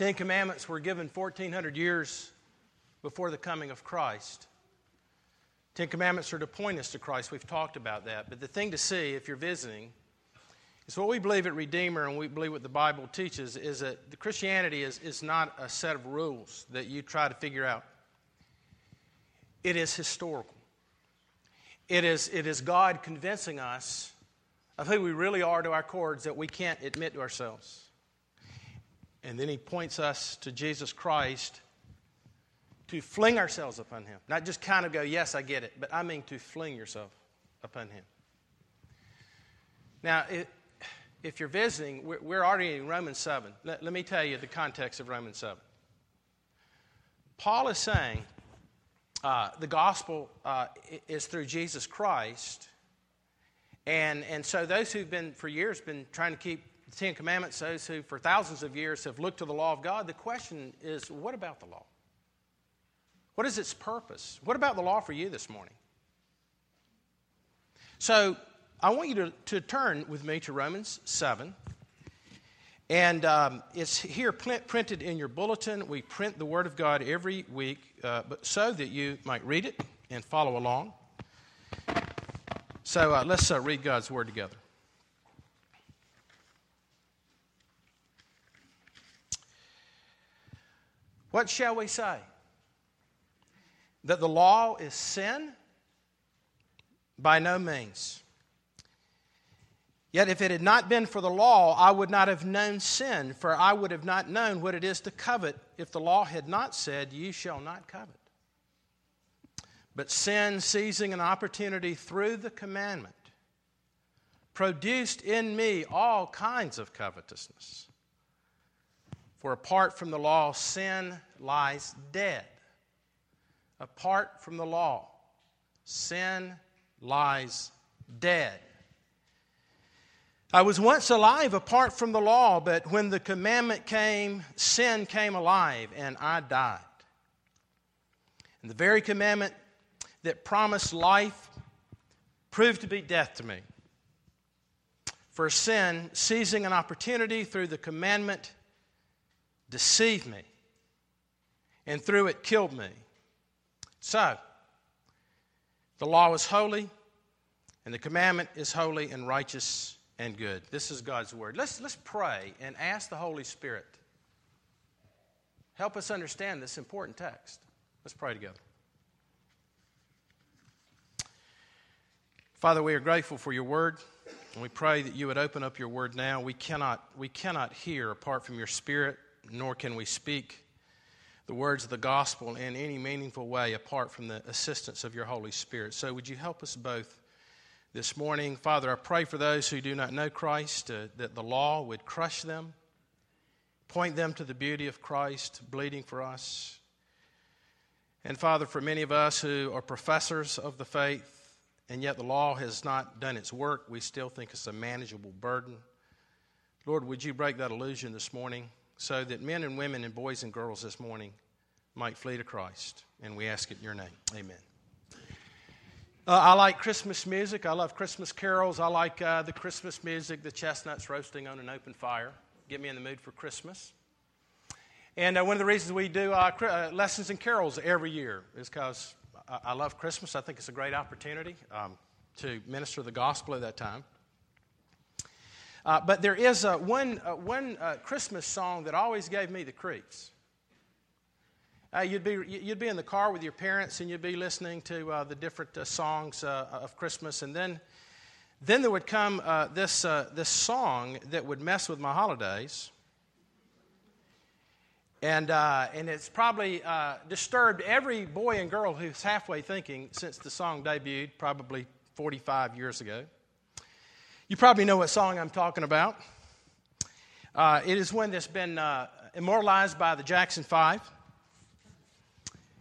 Ten Commandments were given 1,400 years before the coming of Christ. Ten Commandments are to point us to Christ. We've talked about that. But the thing to see if you're visiting is what we believe at Redeemer and we believe what the Bible teaches is that Christianity is, is not a set of rules that you try to figure out. It is historical. It is, it is God convincing us of who we really are to our chords that we can't admit to ourselves. And then he points us to Jesus Christ to fling ourselves upon him. Not just kind of go, yes, I get it, but I mean to fling yourself upon him. Now, it, if you're visiting, we're, we're already in Romans 7. Let, let me tell you the context of Romans 7. Paul is saying uh, the gospel uh, is through Jesus Christ. And, and so those who've been for years been trying to keep the Ten Commandments, those who for thousands of years have looked to the law of God, the question is what about the law? What is its purpose? What about the law for you this morning? So I want you to, to turn with me to Romans 7. And um, it's here printed in your bulletin. We print the Word of God every week uh, but so that you might read it and follow along. So uh, let's uh, read God's Word together. What shall we say? That the law is sin? By no means. Yet, if it had not been for the law, I would not have known sin, for I would have not known what it is to covet if the law had not said, You shall not covet. But sin, seizing an opportunity through the commandment, produced in me all kinds of covetousness. For apart from the law, sin lies dead. Apart from the law, sin lies dead. I was once alive apart from the law, but when the commandment came, sin came alive and I died. And the very commandment that promised life proved to be death to me. For sin, seizing an opportunity through the commandment, deceived me, and through it killed me. So, the law is holy, and the commandment is holy and righteous and good. This is God's word. Let's, let's pray and ask the Holy Spirit. Help us understand this important text. Let's pray together. Father, we are grateful for your word, and we pray that you would open up your word now. We cannot, we cannot hear apart from your spirit, nor can we speak the words of the gospel in any meaningful way apart from the assistance of your Holy Spirit. So, would you help us both this morning. Father, I pray for those who do not know Christ uh, that the law would crush them, point them to the beauty of Christ bleeding for us. And Father, for many of us who are professors of the faith, and yet the law has not done its work, we still think it's a manageable burden. Lord, would you break that illusion this morning so that men and women and boys and girls this morning might flee to Christ? And we ask it in your name. Amen. Uh, I like Christmas music. I love Christmas carols. I like uh, the Christmas music, the chestnuts roasting on an open fire. Get me in the mood for Christmas. And uh, one of the reasons we do uh, uh, lessons and carols every year is because I-, I, love Christmas. I think it's a great opportunity um, to minister the gospel at that time. Uh, but there is one, one Christmas song that always gave me the creeps. Uh, you'd, be, you'd be in the car with your parents and you'd be listening to uh, the different uh, songs uh, of Christmas. And then, then there would come uh, this, uh, this song that would mess with my holidays. And, and it's probably disturbed every boy and girl who's halfway thinking since the song debuted, probably 45 years ago. You probably know what song I'm talking about. it is one that's been immortalized by the Jackson Five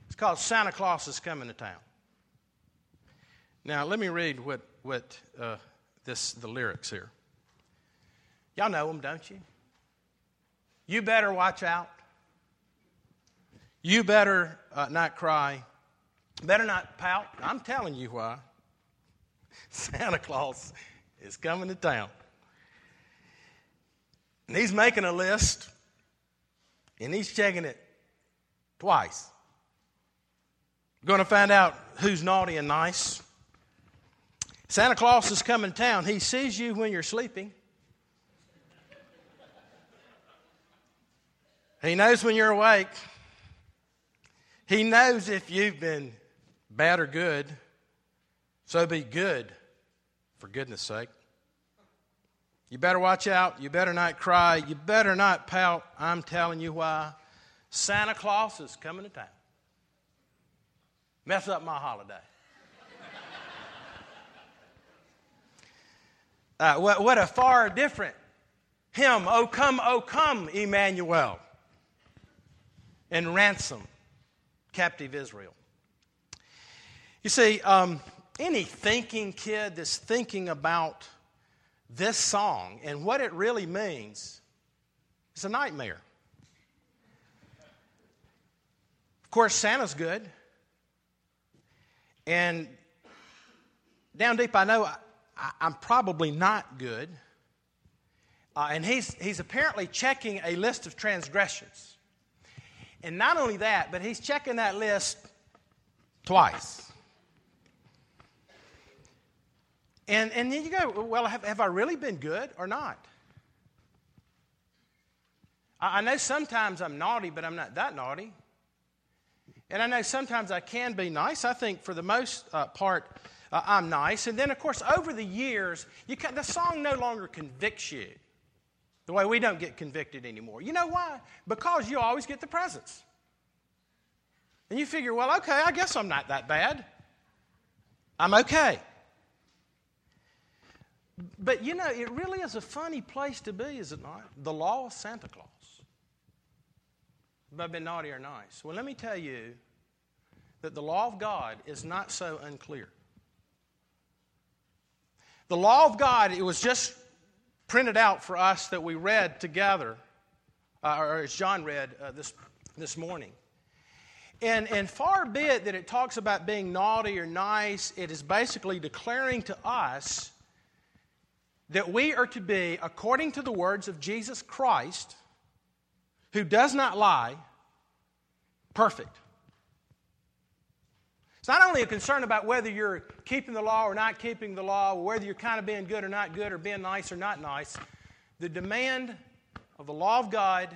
It's called Santa Claus is Coming to Town. Now, let me read what, what uh, this, the lyrics here. Y'all know them, don't you? You better watch out. You better uh, not cry. Better not pout. I'm telling you why. Santa Claus is coming to town. And he's making a list And he's checking it twice. Going to find out who's naughty and nice. Santa Claus is coming to town. He sees you when you're sleeping. He knows when you're awake. He knows if you've been bad or good. So be good, for goodness sake. You better watch out. You better not cry. You better not pout. I'm telling you why. Santa Claus is coming to town. Mess up my holiday. uh, what, what a far different hymn, Oh come, oh come, Emmanuel, and ransom captive Israel. You see, um, any thinking kid that's thinking about this song and what it really means is a nightmare. Of course, Santa's good. And down deep, I know I, am probably not good. Uh, and he's, he's apparently checking a list of transgressions. And not only that, but he's checking that list twice. And, and then you go, well, have, have I really been good or not? I, I know sometimes I'm naughty, but I'm not that naughty. And I know sometimes I can be nice. I think for the most uh, part, uh, I'm nice. And then, of course, over the years, can, the song no longer convicts you the way we don't get convicted anymore. You know why? Because you always get the presents. And you figure, well, okay, I guess I'm not that bad. I'm okay. But you know, it really is a funny place to be, is it not? The law of Santa Claus. I been naughty or nice? Well, let me tell you that the law of God is not so unclear. The law of God, it was just printed out for us that we read together, uh, or as John read uh, this, this morning. And, and far be it that it talks about being naughty or nice, it is basically declaring to us that we are to be, according to the words of Jesus Christ, who does not lie, perfect. It's not only a concern about whether you're keeping the law or not keeping the law, or whether you're kind of being good or not good, or being nice or not nice. The demand of the law of God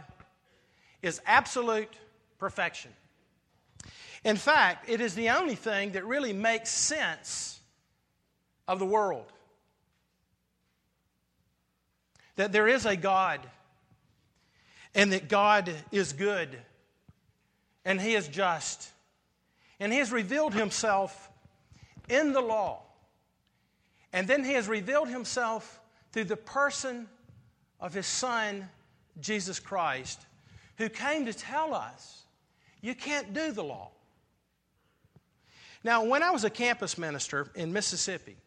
is absolute perfection. In fact, it is the only thing that really makes sense of the world that there is a God and that God is good and He is just. And He has revealed Himself in the law. And then He has revealed Himself through the person of His Son, Jesus Christ, who came to tell us you can't do the law. Now, when I was a campus minister in Mississippi,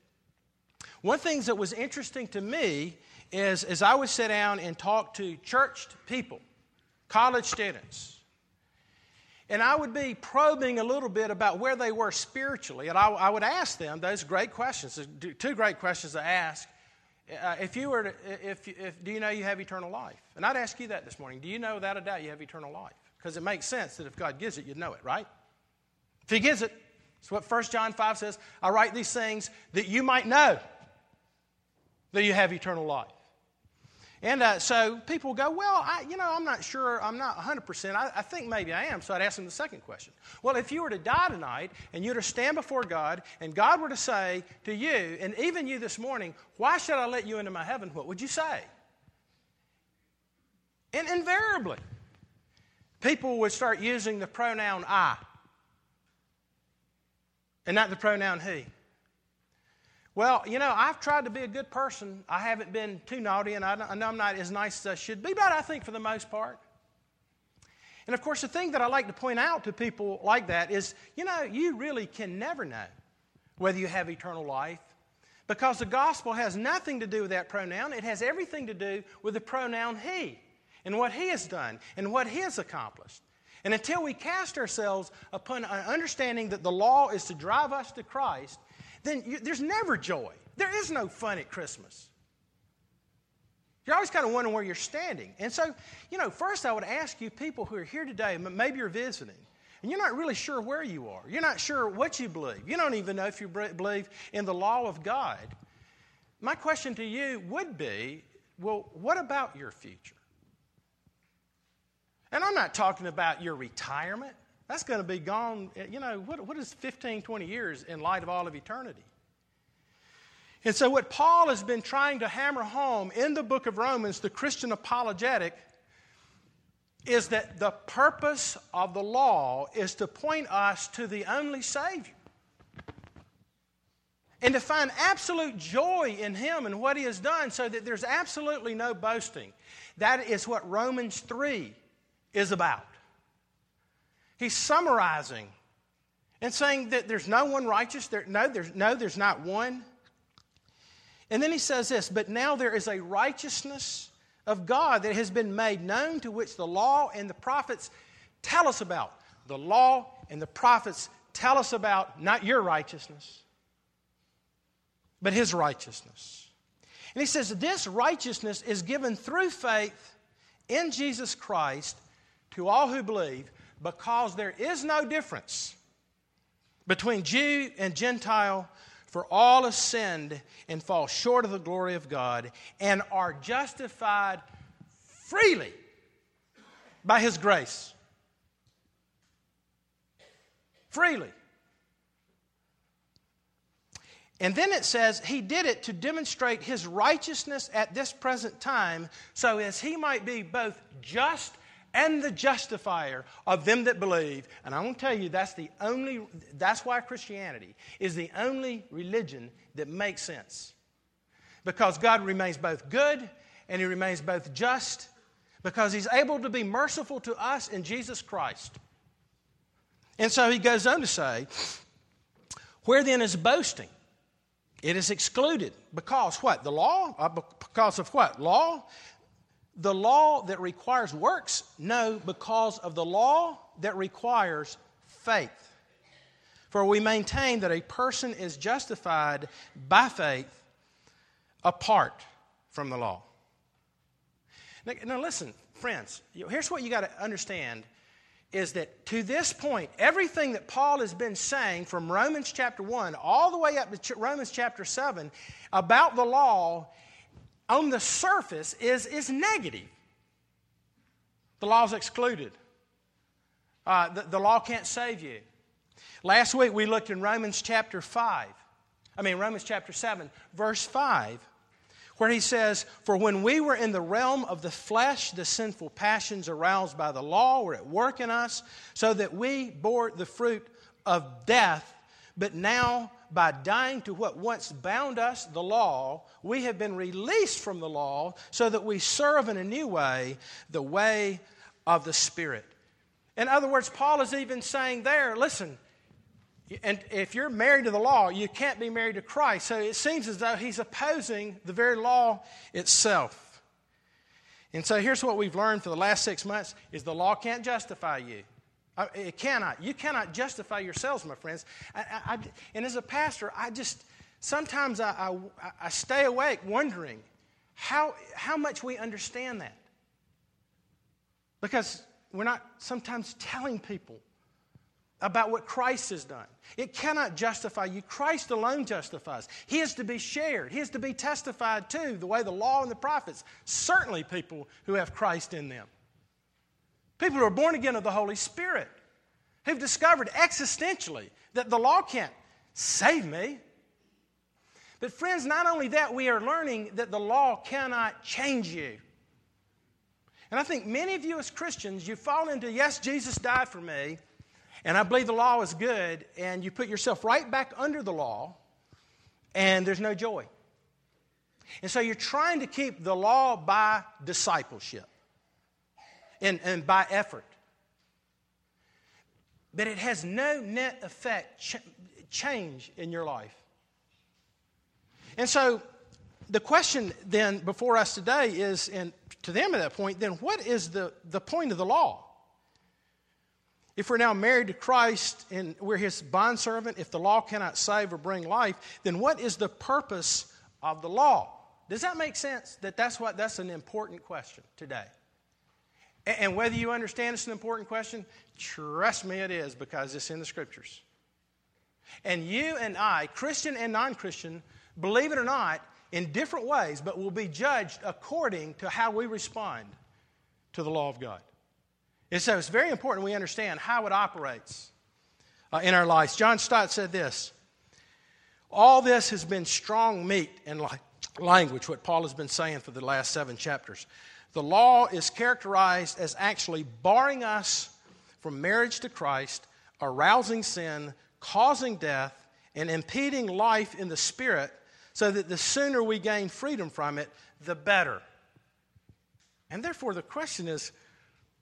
one thing that was interesting to me is as I would sit down and talk to church people, college students, and I would be probing a little bit about where they were spiritually. And I, I would ask them those great questions, two great questions to ask. Uh, if you were to, if, if, do you know you have eternal life? And I'd ask you that this morning. Do you know without a doubt you have eternal life? Because it makes sense that if God gives it, you'd know it, right? If He gives it, it's what 1 John 5 says I write these things that you might know that you have eternal life. And uh, so people go, Well, I, you know, I'm not sure, I'm not 100%. I, I, think maybe I am. So I'd ask them the second question. Well, if you were to die tonight and you were to stand before God and God were to say to you, and even you this morning, Why should I let you into my heaven? What would you say? And invariably, people would start using the pronoun I and not the pronoun he. Well, you know, I've tried to be a good person. I haven't been too naughty, and I, know I'm not as nice as I should be, but I think for the most part. And of course, the thing that I like to point out to people like that is, you know, you really can never know whether you have eternal life because the gospel has nothing to do with that pronoun. It has everything to do with the pronoun he and what he has done and what he has accomplished. And until we cast ourselves upon an understanding that the law is to drive us to Christ, then you, there's never joy. There is no fun at Christmas. You're always kind of wondering where you're standing. And so, you know, first I would ask you, people who are here today, maybe you're visiting, and you're not really sure where you are. You're not sure what you believe. You don't even know if you believe in the law of God. My question to you would be well, what about your future? And I'm not talking about your retirement. That's going to be gone, eh, you know, what, what is 15, 20 years in light of all of eternity? And so, what Paul has been trying to hammer home in the book of Romans, the Christian apologetic, is that the purpose of the law is to point us to the only Savior and to find absolute joy in Him and what He has done so that there's absolutely no boasting. That is what Romans 3 is about. He's summarizing and saying that there's no one righteous. There, no, there's, no, there's not one. And then he says this, but now there is a righteousness of God that has been made known to which the law and the prophets tell us about. The law and the prophets tell us about not your righteousness, but his righteousness. And he says this righteousness is given through faith in Jesus Christ to all who believe because there is no difference between Jew and Gentile, for all have sinned and fall short of the glory of God and are justified freely by His grace. Freely. And then it says he did it to demonstrate his righteousness at this present time, so as he might be both just and the justifier of them that believe. And I want to tell you, that's the only, that's why Christianity is the only religion that makes sense. Because God remains both good and He remains both just, because He's able to be merciful to us in Jesus Christ. And so He goes on to say, Where then is boasting? It is excluded because what? The law? Uh, because of what? Law? The law that requires works? No, because of the law that requires faith. For we maintain that a person is justified by faith apart from the law. Now, now listen, friends, here's what you got to understand is that to this point, everything that Paul has been saying from Romans chapter 1 all the way up to Romans chapter 7 about the law on the surface is, is negative. The law's excluded. Uh, the, the law can't save you. Last week we looked in Romans chapter 5. I mean, Romans chapter 7, verse 5, where he says, For when we were in the realm of the flesh, the sinful passions aroused by the law were at work in us, so that we bore the fruit of death. But now by dying to what once bound us, the law, we have been released from the law so that we serve in a new way, the way of the Spirit. In other words, Paul is even saying there, listen, and if you're married to the law, you can't be married to Christ. So it seems as though he's opposing the very law itself. And so here's what we've learned for the last six months is the law can't justify you. It cannot. You cannot justify yourselves, my friends. I, I, and as a pastor, I just, sometimes I, I, stay awake wondering how, how much we understand that. Because we're not sometimes telling people about what Christ has done. It cannot justify you. Christ alone justifies. He is to be shared, He is to be testified to, the way the law and the prophets. Certainly, people who have Christ in them. People who are born again of the Holy Spirit, who've discovered existentially that the law can't save me. But, friends, not only that, we are learning that the law cannot change you. And I think many of you as Christians, you fall into, yes, Jesus died for me, and I believe the law is good, and you put yourself right back under the law, and there's no joy. And so you're trying to keep the law by discipleship and, and by effort. But it has no net effect, ch- change in your life. And so the question then before us today is, and to them at that point, then what is the, the point of the law? If we're now married to Christ and we're his bondservant, if the law cannot save or bring life, then what is the purpose of the law? Does that make sense? That that's what that's an important question today. And, whether you understand it's an important question, trust me it is because it's in the scriptures. And you and I, Christian and non-Christian, believe it or not, in different ways, but will be judged according to how we respond to the law of God. And so it's very important we understand how it operates uh, in our lives. John Stott said this All this has been strong meat and language, what Paul has been saying for the last seven chapters. The law is characterized as actually barring us from marriage to Christ, arousing sin, causing death, and impeding life in the spirit, so that the sooner we gain freedom from it, the better. And therefore, the question is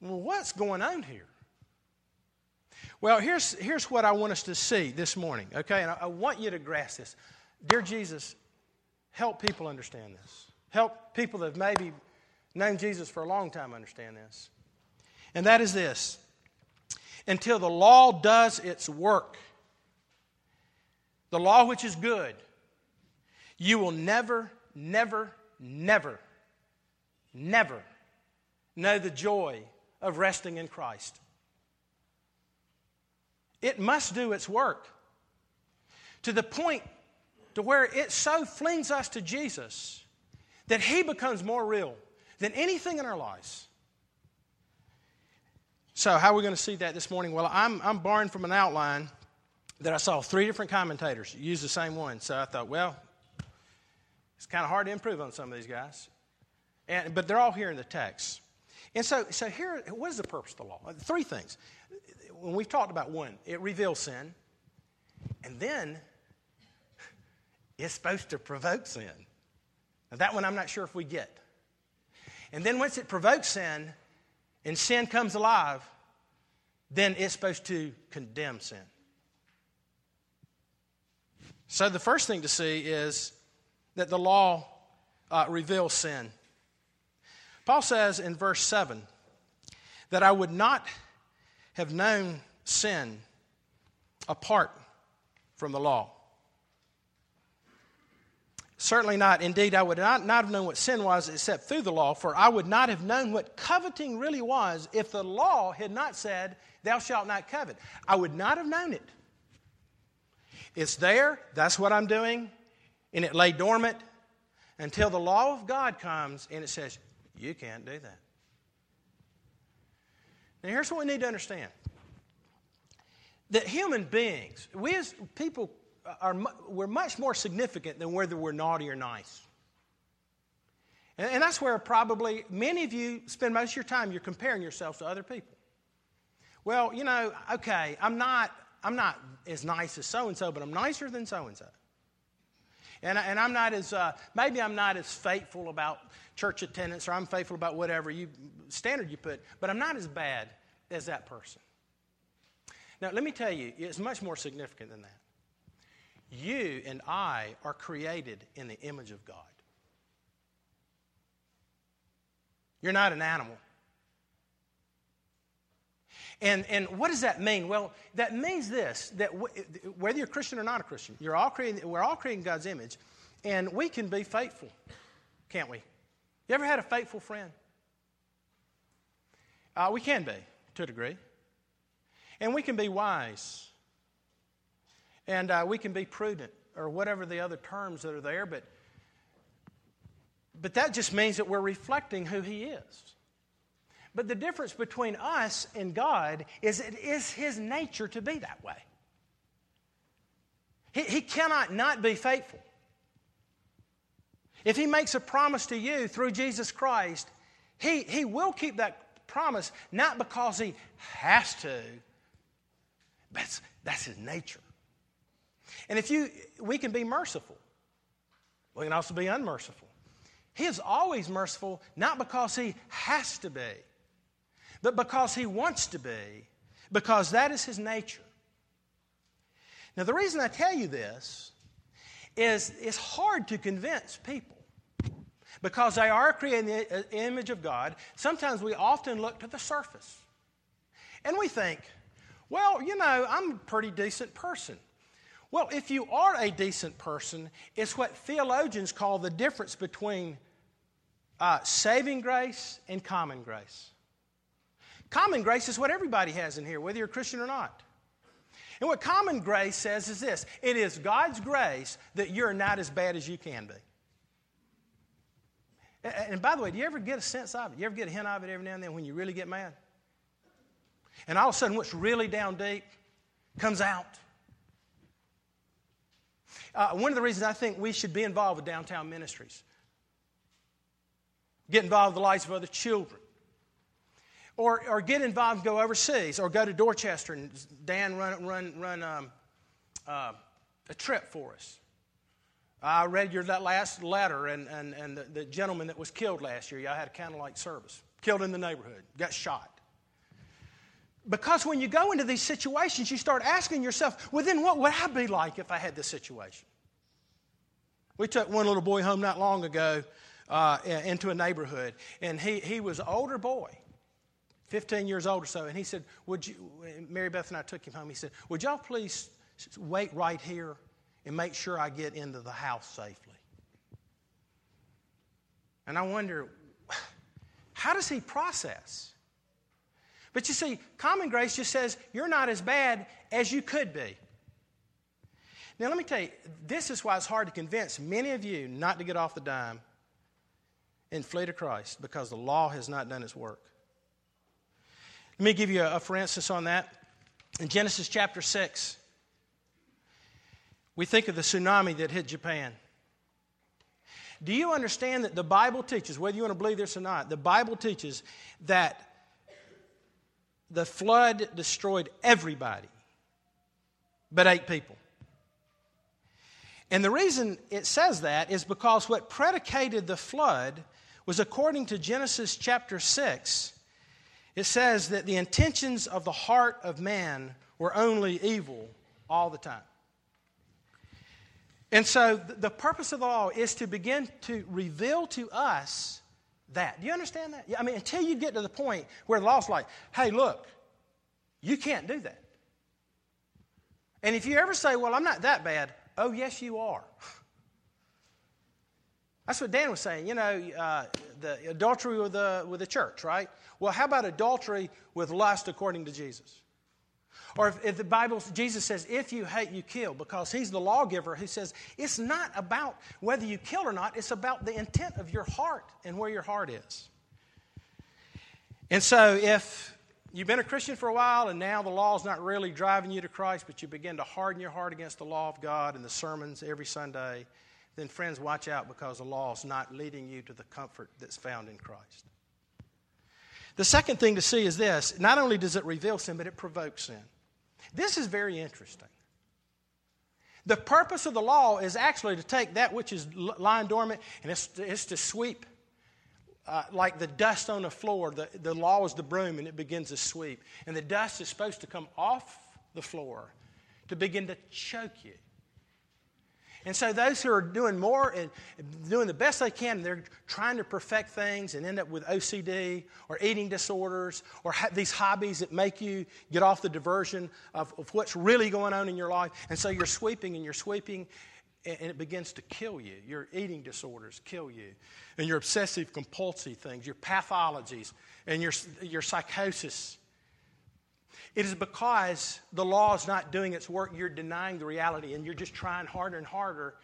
well, what's going on here? Well, here's, here's what I want us to see this morning, okay? And I, I want you to grasp this. Dear Jesus, help people understand this. Help people that have maybe known Jesus for a long time understand this. And that is this until the law does its work, the law which is good, you will never, never, never, never know the joy of resting in Christ. It must do its work to the point to where it so flings us to Jesus that he becomes more real than anything in our lives. So, how are we going to see that this morning? Well, I'm, I'm borrowing from an outline that I saw three different commentators use the same one. So I thought, well, it's kind of hard to improve on some of these guys. And, but they're all here in the text. And so, so here, what is the purpose of the law? Three things. When we've talked about one, it reveals sin, and then it's supposed to provoke sin. Now, that one I'm not sure if we get. And then once it provokes sin and sin comes alive, then it's supposed to condemn sin. So the first thing to see is that the law uh, reveals sin. Paul says in verse 7 that I would not have known sin apart from the law. Certainly not. Indeed, I would not, not have known what sin was except through the law, for I would not have known what coveting really was if the law had not said, Thou shalt not covet. I would not have known it. It's there, that's what I'm doing, and it lay dormant until the law of God comes and it says, You can't do that. Now, here's what we need to understand that human beings, we as people, are, we're much more significant than whether we're naughty or nice. And, and that's where probably many of you spend most of your time, you're comparing yourselves to other people. Well, you know, okay, I'm not, I'm not as nice as so and so, but I'm nicer than so and so. And, and I'm not as, uh, maybe I'm not as faithful about church attendance or I'm faithful about whatever you, standard you put, but I'm not as bad as that person. Now, let me tell you, it's much more significant than that. You and I are created in the image of God. You're not an animal. And, and what does that mean? Well, that means this that w- whether you're Christian or not a Christian, you're all creating, we're all creating God's image, and we can be faithful, can't we? You ever had a faithful friend? Uh, we can be, to a degree. And we can be wise. And uh, we can be prudent, or whatever the other terms that are there, but, but that just means that we're reflecting who He is. But the difference between us and God is it is His nature to be that way. He, he cannot not be faithful. If He makes a promise to you through Jesus Christ, He, he will keep that promise, not because He has to, but that's, that's His nature. And if you, we can be merciful, we can also be unmerciful. He is always merciful, not because he has to be, but because he wants to be, because that is his nature. Now, the reason I tell you this is it's hard to convince people because they are creating the uh, image of God. Sometimes we often look to the surface and we think, well, you know, I'm a pretty decent person. Well, if you are a decent person, it's what theologians call the difference between uh, saving grace and common grace. Common grace is what everybody has in here, whether you're a Christian or not. And what common grace says is this it is God's grace that you're not as bad as you can be. And by the way, do you ever get a sense of it? Do You ever get a hint of it every now and then when you really get mad? And all of a sudden, what's really down deep comes out. Uh, one of the reasons I think we should be involved with downtown ministries, get involved with the lives of other children, or, or get involved and go overseas, or go to Dorchester and Dan run, run, run um, uh, a trip for us. I read your that last letter, and, and, and the, the gentleman that was killed last year, y'all had a candlelight service, killed in the neighborhood, got shot. Because when you go into these situations, you start asking yourself, well, then what would I be like if I had this situation? We took one little boy home not long ago uh, into a neighborhood, and he, he was an older boy, 15 years old or so, and he said, Would you, Mary Beth and I took him home, he said, Would y'all please wait right here and make sure I get into the house safely? And I wonder, how does he process? But you see, common grace just says you're not as bad as you could be. Now, let me tell you, this is why it's hard to convince many of you not to get off the dime and flee to Christ because the law has not done its work. Let me give you a, a for instance on that. In Genesis chapter 6, we think of the tsunami that hit Japan. Do you understand that the Bible teaches, whether you want to believe this or not, the Bible teaches that the flood destroyed everybody but eight people. And the reason it says that is because what predicated the flood was according to Genesis chapter 6. It says that the intentions of the heart of man were only evil all the time. And so the purpose of the law is to begin to reveal to us that. Do you understand that? I mean, until you get to the point where the law's like, hey, look, you can't do that. And if you ever say, well, I'm not that bad, oh, yes, you are. That's what Dan was saying. You know, uh, the adultery with the, with the church, right? Well, how about adultery with lust according to Jesus? Or if, if, the Bible, Jesus says, if you hate, you kill, because he's the lawgiver who says it's not about whether you kill or not, it's about the intent of your heart and where your heart is. And so if you've been a Christian for a while and now the law is not really driving you to Christ, but you begin to harden your heart against the law of God and the sermons every Sunday, then friends, watch out because the law is not leading you to the comfort that's found in Christ. The second thing to see is this not only does it reveal sin, but it provokes sin. This is very interesting. The purpose of the law is actually to take that which is lying dormant and it's, it's to sweep uh, like the dust on the floor. The, the law is the broom and it begins to sweep. And the dust is supposed to come off the floor to begin to choke you. And so those who are doing more and doing the best they can, they're trying to perfect things and end up with OCD or eating disorders or ha- these hobbies that make you get off the diversion of, of what's really going on in your life. And so you're sweeping and you're sweeping and, it begins to kill you. Your eating disorders kill you. And your obsessive compulsive things, your pathologies, and your, your psychosis it is because the law is not doing its work, you're denying the reality and you're just trying harder and harder.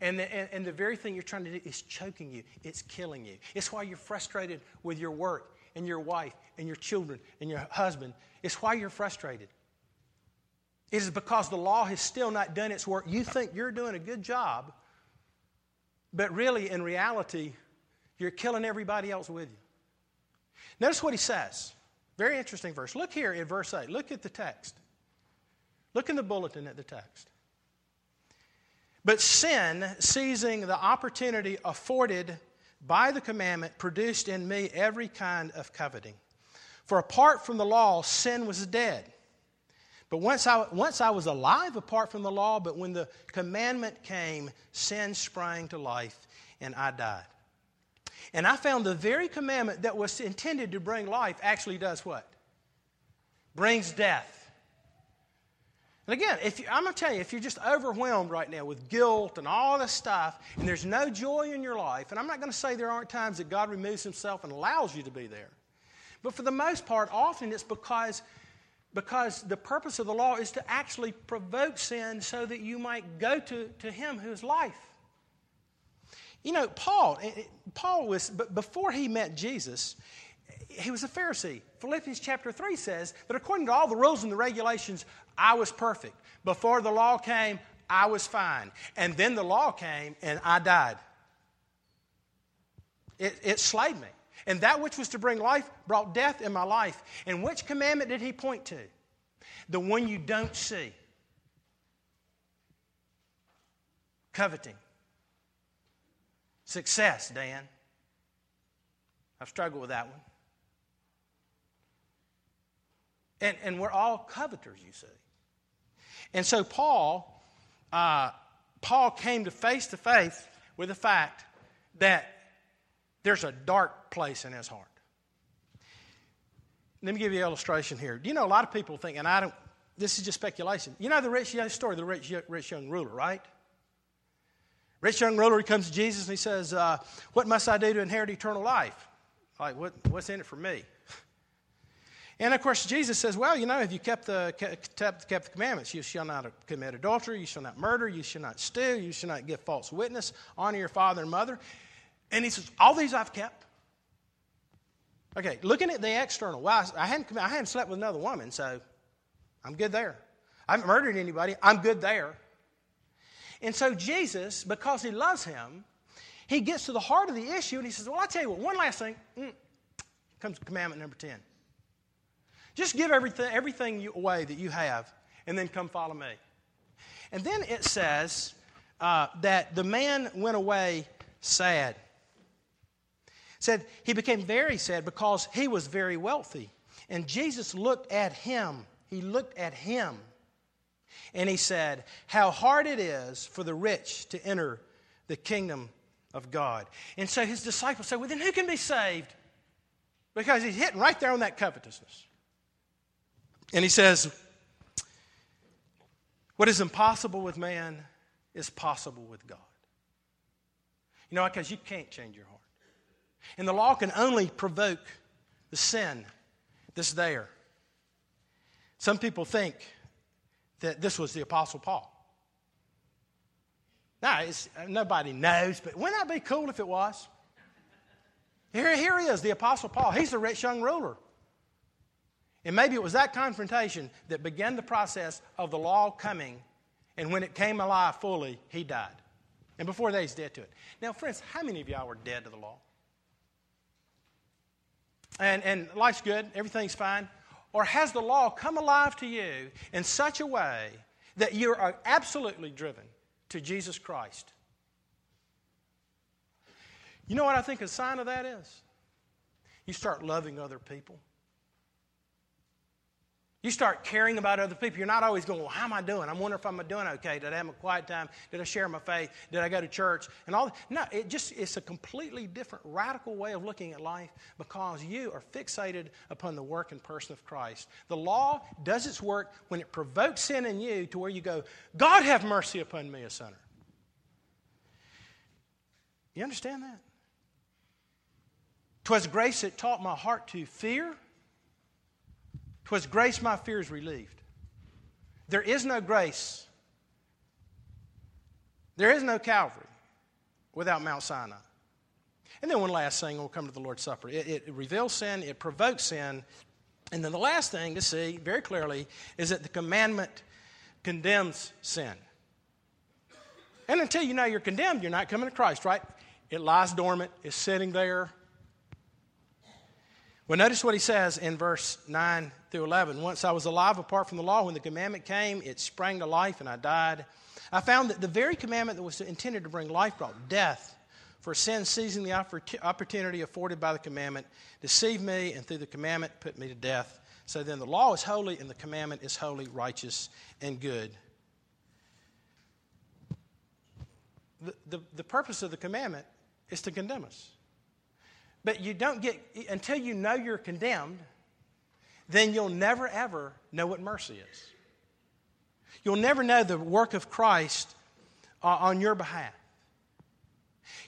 And the, and, and the very thing you're trying to do is choking you, it's killing you. It's why you're frustrated with your work and your wife and your children and your husband. It's why you're frustrated. It is because the law has still not done its work. You think you're doing a good job, but really, in reality, you're killing everybody else with you. Notice what he says. Very interesting verse. Look here in verse 8. Look at the text. Look in the bulletin at the text. But sin, seizing the opportunity afforded by the commandment, produced in me every kind of coveting. For apart from the law, sin was dead. But once I, once I was alive apart from the law, but when the commandment came, sin sprang to life and I died. And I found the very commandment that was intended to bring life actually does what? Brings death. And again, if you, I'm going to tell you, if you're just overwhelmed right now with guilt and all this stuff, and there's no joy in your life, and I'm not going to say there aren't times that God removes Himself and allows you to be there, but for the most part, often it's because, because the purpose of the law is to actually provoke sin so that you might go to, to Him who is life. You know, Paul, eh, eh, Paul was, but before he met Jesus, he was a Pharisee. Philippians chapter 3 says that according to all the rules and the regulations, I was perfect. Before the law came, I was fine. And then the law came and I died. It, it slayed me. And that which was to bring life brought death in my life. And which commandment did he point to? The one you don't see coveting. Success, Dan. I've struggled with that one. And, and we're all coveters, you see. And so Paul, uh, Paul came to face to face with the fact that there's a dark place in his heart. Let me give you an illustration here. Do you know a lot of people think, and I don't, this is just speculation. You know the rich young story, the rich, rich young ruler, right? Rich young ruler, comes to Jesus and he says, uh, What must I do to inherit eternal life? Like, what, what's in it for me? And of course, Jesus says, Well, you know, if you kept the, kept, kept the commandments, you shall not commit adultery, you shall not murder, you shall not steal, you shall not give false witness, honor your father and mother. And he says, All these I've kept. Okay, looking at the external, well, I hadn't, I hadn't slept with another woman, so I'm good there. I haven't murdered anybody, I'm good there. And so Jesus, because he loves him, he gets to the heart of the issue and he says, Well, I'll tell you what, one last thing. Mm, comes commandment number 10. Just give everything, everything away that you have, and then come follow me. And then it says uh, that the man went away sad. Said he became very sad because he was very wealthy. And Jesus looked at him. He looked at him. And he said, How hard it is for the rich to enter the kingdom of God. And so his disciples said, Well, then who can be saved? Because he's hitting right there on that covetousness. And he says, What is impossible with man is possible with God. You know, because you can't change your heart. And the law can only provoke the sin that's there. Some people think that this was the Apostle Paul. Now, nobody knows, but wouldn't that be cool if it was? Here, here he is, the Apostle Paul. He's the rich young ruler. And maybe it was that confrontation that began the process of the law coming, and when it came alive fully, he died. And before that, he's dead to it. Now, friends, how many of y'all were dead to the law? And, and life's good, everything's fine. Or has the law come alive to you in such a way that you are absolutely driven to Jesus Christ? You know what I think a sign of that is? You start loving other people. You start caring about other people. You're not always going, Well, how am I doing? I'm wondering if I'm doing okay. Did I have a quiet time? Did I share my faith? Did I go to church? And all that. No, it just it's a completely different, radical way of looking at life because you are fixated upon the work and person of Christ. The law does its work when it provokes sin in you to where you go, God have mercy upon me, a sinner. You understand that? Twas grace that taught my heart to fear 'Twas grace my fears relieved. There is no grace. There is no Calvary without Mount Sinai. And then one last thing, we'll come to the Lord's Supper. It, it, reveals sin, it provokes sin. And then the last thing to see very clearly is that the commandment condemns sin. And until you know you're condemned, you're not coming to Christ, right? It lies dormant, it's sitting there, well, notice what he says in verse 9 through 11. Once I was alive apart from the law, when the commandment came, it sprang to life and I died. I found that the very commandment that was intended to bring life brought death. For sin, seizing the opportunity afforded by the commandment, deceived me, and through the commandment put me to death. So then the law is holy, and the commandment is holy, righteous, and good. The, the, the purpose of the commandment is to condemn us. But you don't get, until you know you're condemned, then you'll never ever know what mercy is. You'll never know the work of Christ uh, on your behalf.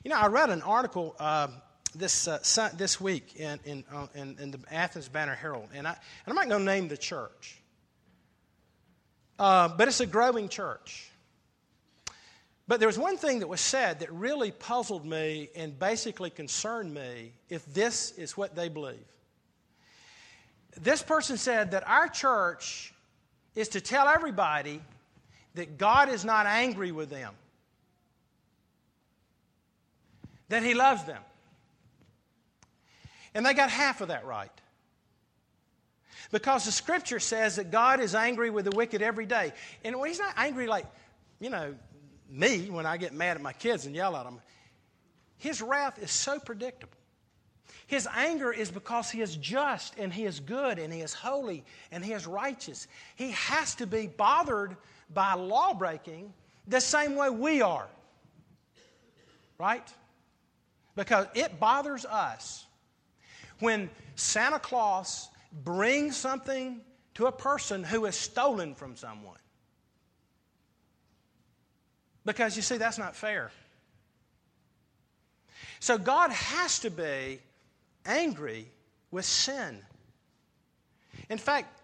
You know, I read an article uh, this, uh, this week in, in, uh, in, in, the Athens Banner Herald, and, I, and I'm not going to name the church, uh, but it's a growing church. But there was one thing that was said that really puzzled me and basically concerned me if this is what they believe. This person said that our church is to tell everybody that God is not angry with them, that He loves them. And they got half of that right. Because the scripture says that God is angry with the wicked every day. And He's not angry like, you know, me when I get mad at my kids and yell at them. His wrath is so predictable. His anger is because he is just and he is good and he is holy and he is righteous. He has to be bothered by law breaking the same way we are. Right? Because it bothers us when Santa Claus brings something to a person who is stolen from someone. Because you see, that's not fair. So God has to be angry with sin. In fact,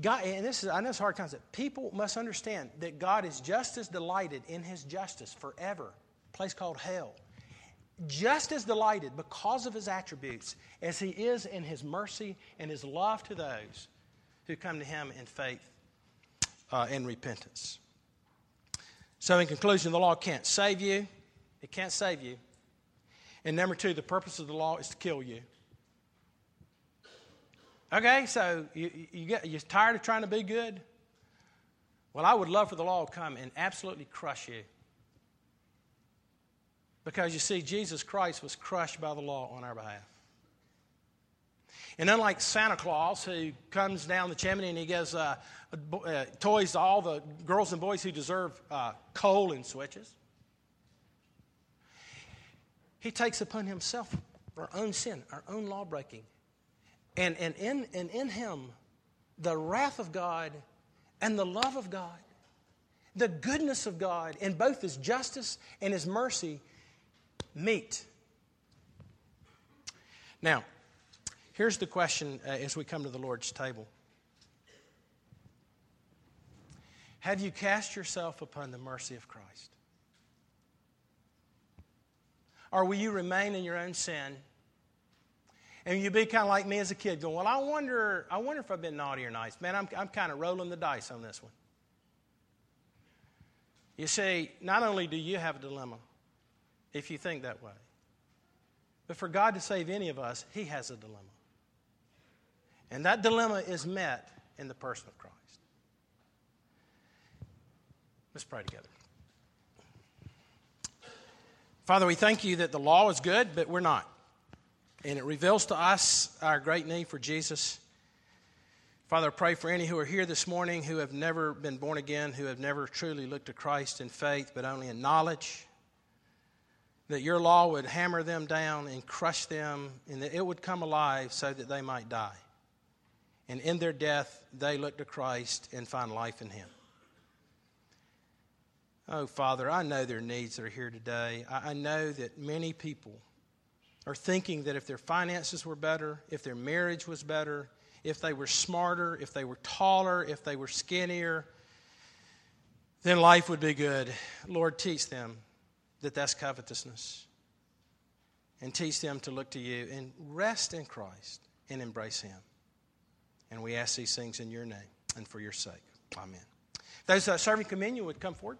God, and this is, I know it's a hard concept. People must understand that God is just as delighted in His justice forever, a place called hell. Just as delighted because of His attributes as He is in His mercy and His love to those who come to Him in faith uh, and repentance. So, in conclusion, the law can't save you. It can't save you. And number two, the purpose of the law is to kill you. Okay, so you, you get, you're tired of trying to be good? Well, I would love for the law to come and absolutely crush you. Because you see, Jesus Christ was crushed by the law on our behalf. And unlike Santa Claus, who comes down the chimney and he gives uh, uh, toys to all the girls and boys who deserve uh, coal and switches, he takes upon himself our own sin, our own law breaking. And, and, in, and in him, the wrath of God and the love of God, the goodness of God, in both his justice and his mercy meet. Now, Here's the question uh, as we come to the Lord's table Have you cast yourself upon the mercy of Christ? Or will you remain in your own sin? And you be kind of like me as a kid, going, Well, I wonder, I wonder if I've been naughty or nice. Man, I'm, I'm kind of rolling the dice on this one. You see, not only do you have a dilemma if you think that way, but for God to save any of us, He has a dilemma. And that dilemma is met in the person of Christ. Let's pray together. Father, we thank you that the law is good, but we're not. And it reveals to us our great need for Jesus. Father, I pray for any who are here this morning who have never been born again, who have never truly looked to Christ in faith, but only in knowledge, that your law would hammer them down and crush them, and that it would come alive so that they might die. And in their death, they look to Christ and find life in Him. Oh, Father, I know their needs are here today. I, know that many people are thinking that if their finances were better, if their marriage was better, if they were smarter, if they were taller, if they were skinnier, then life would be good. Lord, teach them that that's covetousness. And teach them to look to you and rest in Christ and embrace Him. And we ask these things in your name and for your sake. Amen. Those uh, serving communion would come forward.